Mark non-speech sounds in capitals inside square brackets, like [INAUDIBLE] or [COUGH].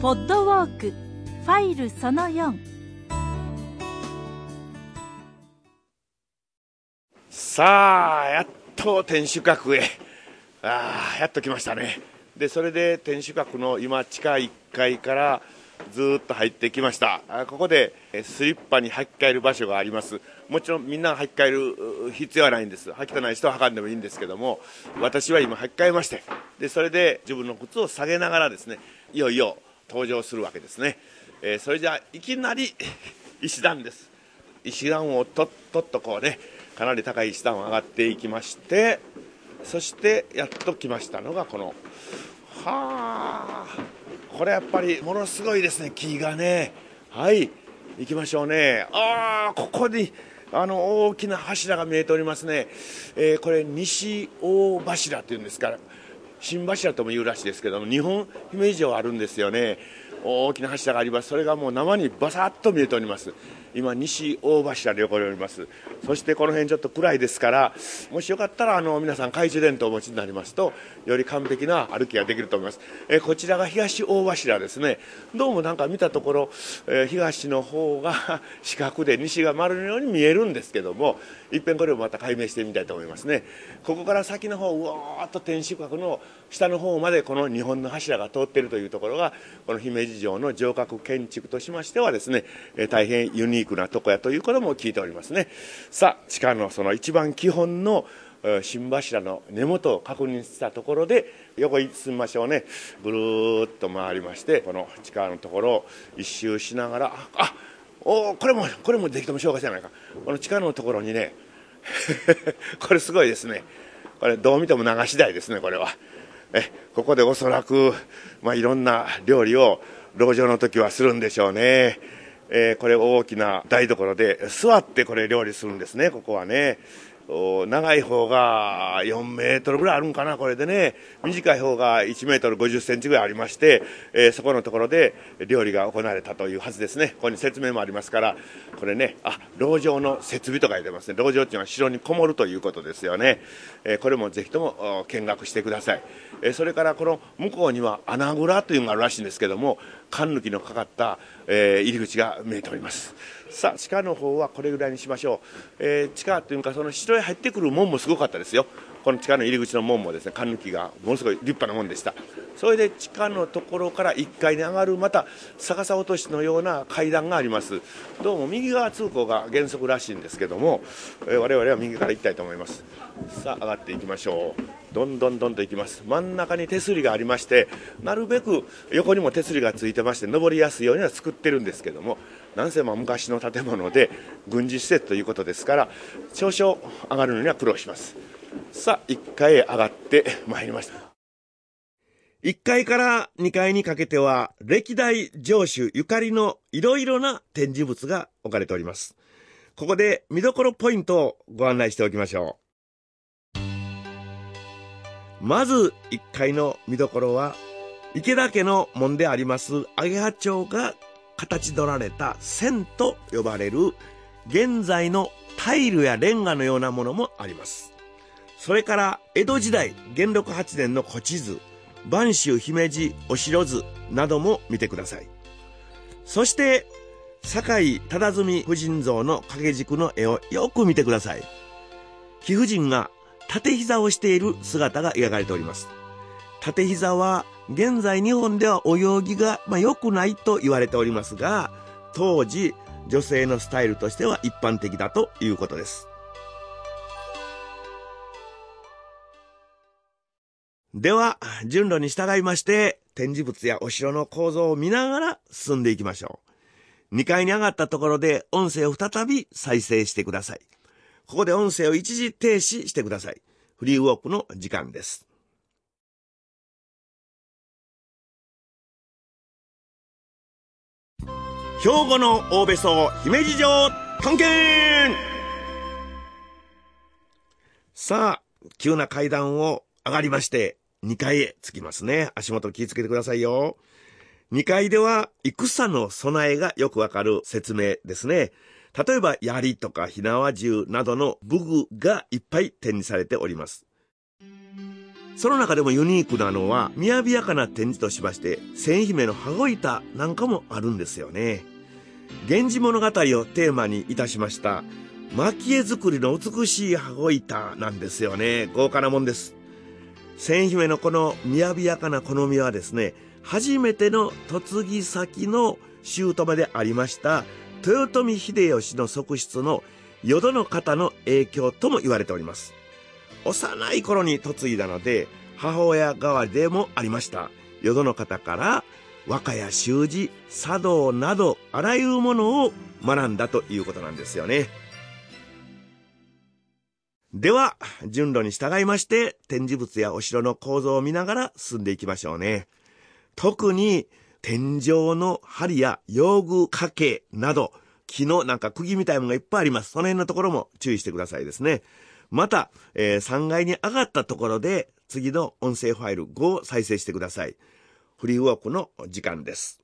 ポッドウォークファイルその4さあやっと天守閣へ。ああやっと来ましたね。でそれで天守閣の今地下1階からずっと入ってきました。あここでスリッパに履き替える場所があります。もちろんみんな履き替える必要はないんです。履きたない人は履かんでもいいんですけども私は今履き替えまして。でそれで自分の靴を下げながらですねいよいよ登場するわけですね、えーそれじゃあいきなり [LAUGHS] 石段です。石段をとっとっとこうねかなり高い石段を上がっていきましてそしてやっと来ましたのがこのはあこれやっぱりものすごいですね。木がね。はい行きましょうね。ああここにあの大きな柱が見えておりますね、えーこれ西大柱っていうんですから新柱とも言うらしいですけども日本姫路城あるんですよね。大きな柱があります。それがもう生にバサッと見えております。今西大柱で横におります。そしてこの辺ちょっと暗いですからもしよかったらあの皆さん懐中電灯をお持ちになりますとより完璧な歩きができると思います、えこちらが東大柱ですね。どうもなんか見たところ、えー東の方が [LAUGHS] 四角で西が丸のように見えるんですけどもいっぺんこれをまた解明してみたいと思いますね。ここから先の方うわーっと天守閣の下の方までこの日本の柱が通っているというところがこの姫路城の城郭建築としましてはですね、大変ユニークなとこやということも聞いておりますね。さあ地下のその一番基本のえー新柱の根元を確認したところで横に進みましょうね。ぐるーっと回りましてこの地下のところを一周しながらああおこれもこれもぜひとも紹介じゃないか。この地下のところにね [LAUGHS] これすごいですね。これどう見ても流し台ですねこれは。えここでおそらく、まあ、いろんな料理を籠城の時はするんでしょうね、えーこれ大きな台所で座ってこれ料理するんですねここはね。長い方が4メートルぐらいあるんかなこれでね。短い方が1メートル50センチぐらいありまして、えーそこのところで料理が行われたというはずですね。ここに説明もありますからこれねあ籠城の設備と書いてますね。籠城っていうのは城にこもるということですよね、えーこれもぜひとも見学してください、えーそれからこの向こうには穴蔵というのがあるらしいんですけども缶抜きのかかった、えー入り口が見えております。さあ地下の方はこれぐらいにしましょう、えー地下というかその城へ入ってくる門もすごかったですよ。この地下の入り口の門もですね缶抜きがものすごい立派なもんでした。それで地下のところから1階に上がるまた逆さ落としのような階段があります。どうも右側通行が原則らしいんですけども、え我々は右から行きたいと思います。さあ上がっていきましょう。どんどんどんと行きます。真ん中に手すりがありましてなるべく横にも手すりがついてまして登りやすいようには作ってるんですけどもなんせま昔の建物で軍事施設ということですから少々上がるのには苦労します。さあ1階へ上がってまいりました。1階から2階にかけては歴代城主ゆかりのいろいろな展示物が置かれております。ここで見どころポイントをご案内しておきましょう。まず1階の見どころは池田家の門であります。揚羽町が形取られた線と呼ばれる現在のタイルやレンガのようなものもあります。それから江戸時代元禄8年の古地図。播州姫路お城図なども見てください。そして堺忠純夫人像の掛け軸の絵をよく見てください。貴婦人が縦膝をしている姿が描かれております。縦膝は現在日本では泳ぎが、まあ、良くないと言われておりますが当時女性のスタイルとしては一般的だということです。では順路に従いまして展示物やお城の構造を見ながら進んでいきましょう。2階に上がったところで音声を再び再生してください。ここで音声を一時停止してください。フリーウォークの時間です。兵庫の大別荘姫路城探検。さあ、急な階段を上がりまして、2階へ着きますね。足元気をつけてくださいよ。2階では、戦の備えがよくわかる説明ですね。例えば、槍とか火縄銃などの武具がいっぱい展示されております。その中でもユニークなのは、雅やかな展示としまして、千姫の羽子板なんかもあるんですよね。源氏物語をテーマにいたしました、蒔絵作りの美しい羽子板なんですよね。豪華なもんです。千姫のこの雅やかな好みはですね、初めての嫁ぎ先の姑でありました、豊臣秀吉の側室の淀の方の影響とも言われております。幼い頃に嫁いだので、母親代わりでもありました。淀の方から和歌や習字、茶道など、あらゆるものを学んだということなんですよね。では、順路に従いまして、展示物やお城の構造を見ながら進んでいきましょうね。特に、天井の針や用具掛けなど、木のなんか釘みたいなのがいっぱいあります。その辺のところも注意してくださいですね。また、えー、3階に上がったところで、次の音声ファイル5を再生してください。フリーウォークの時間です。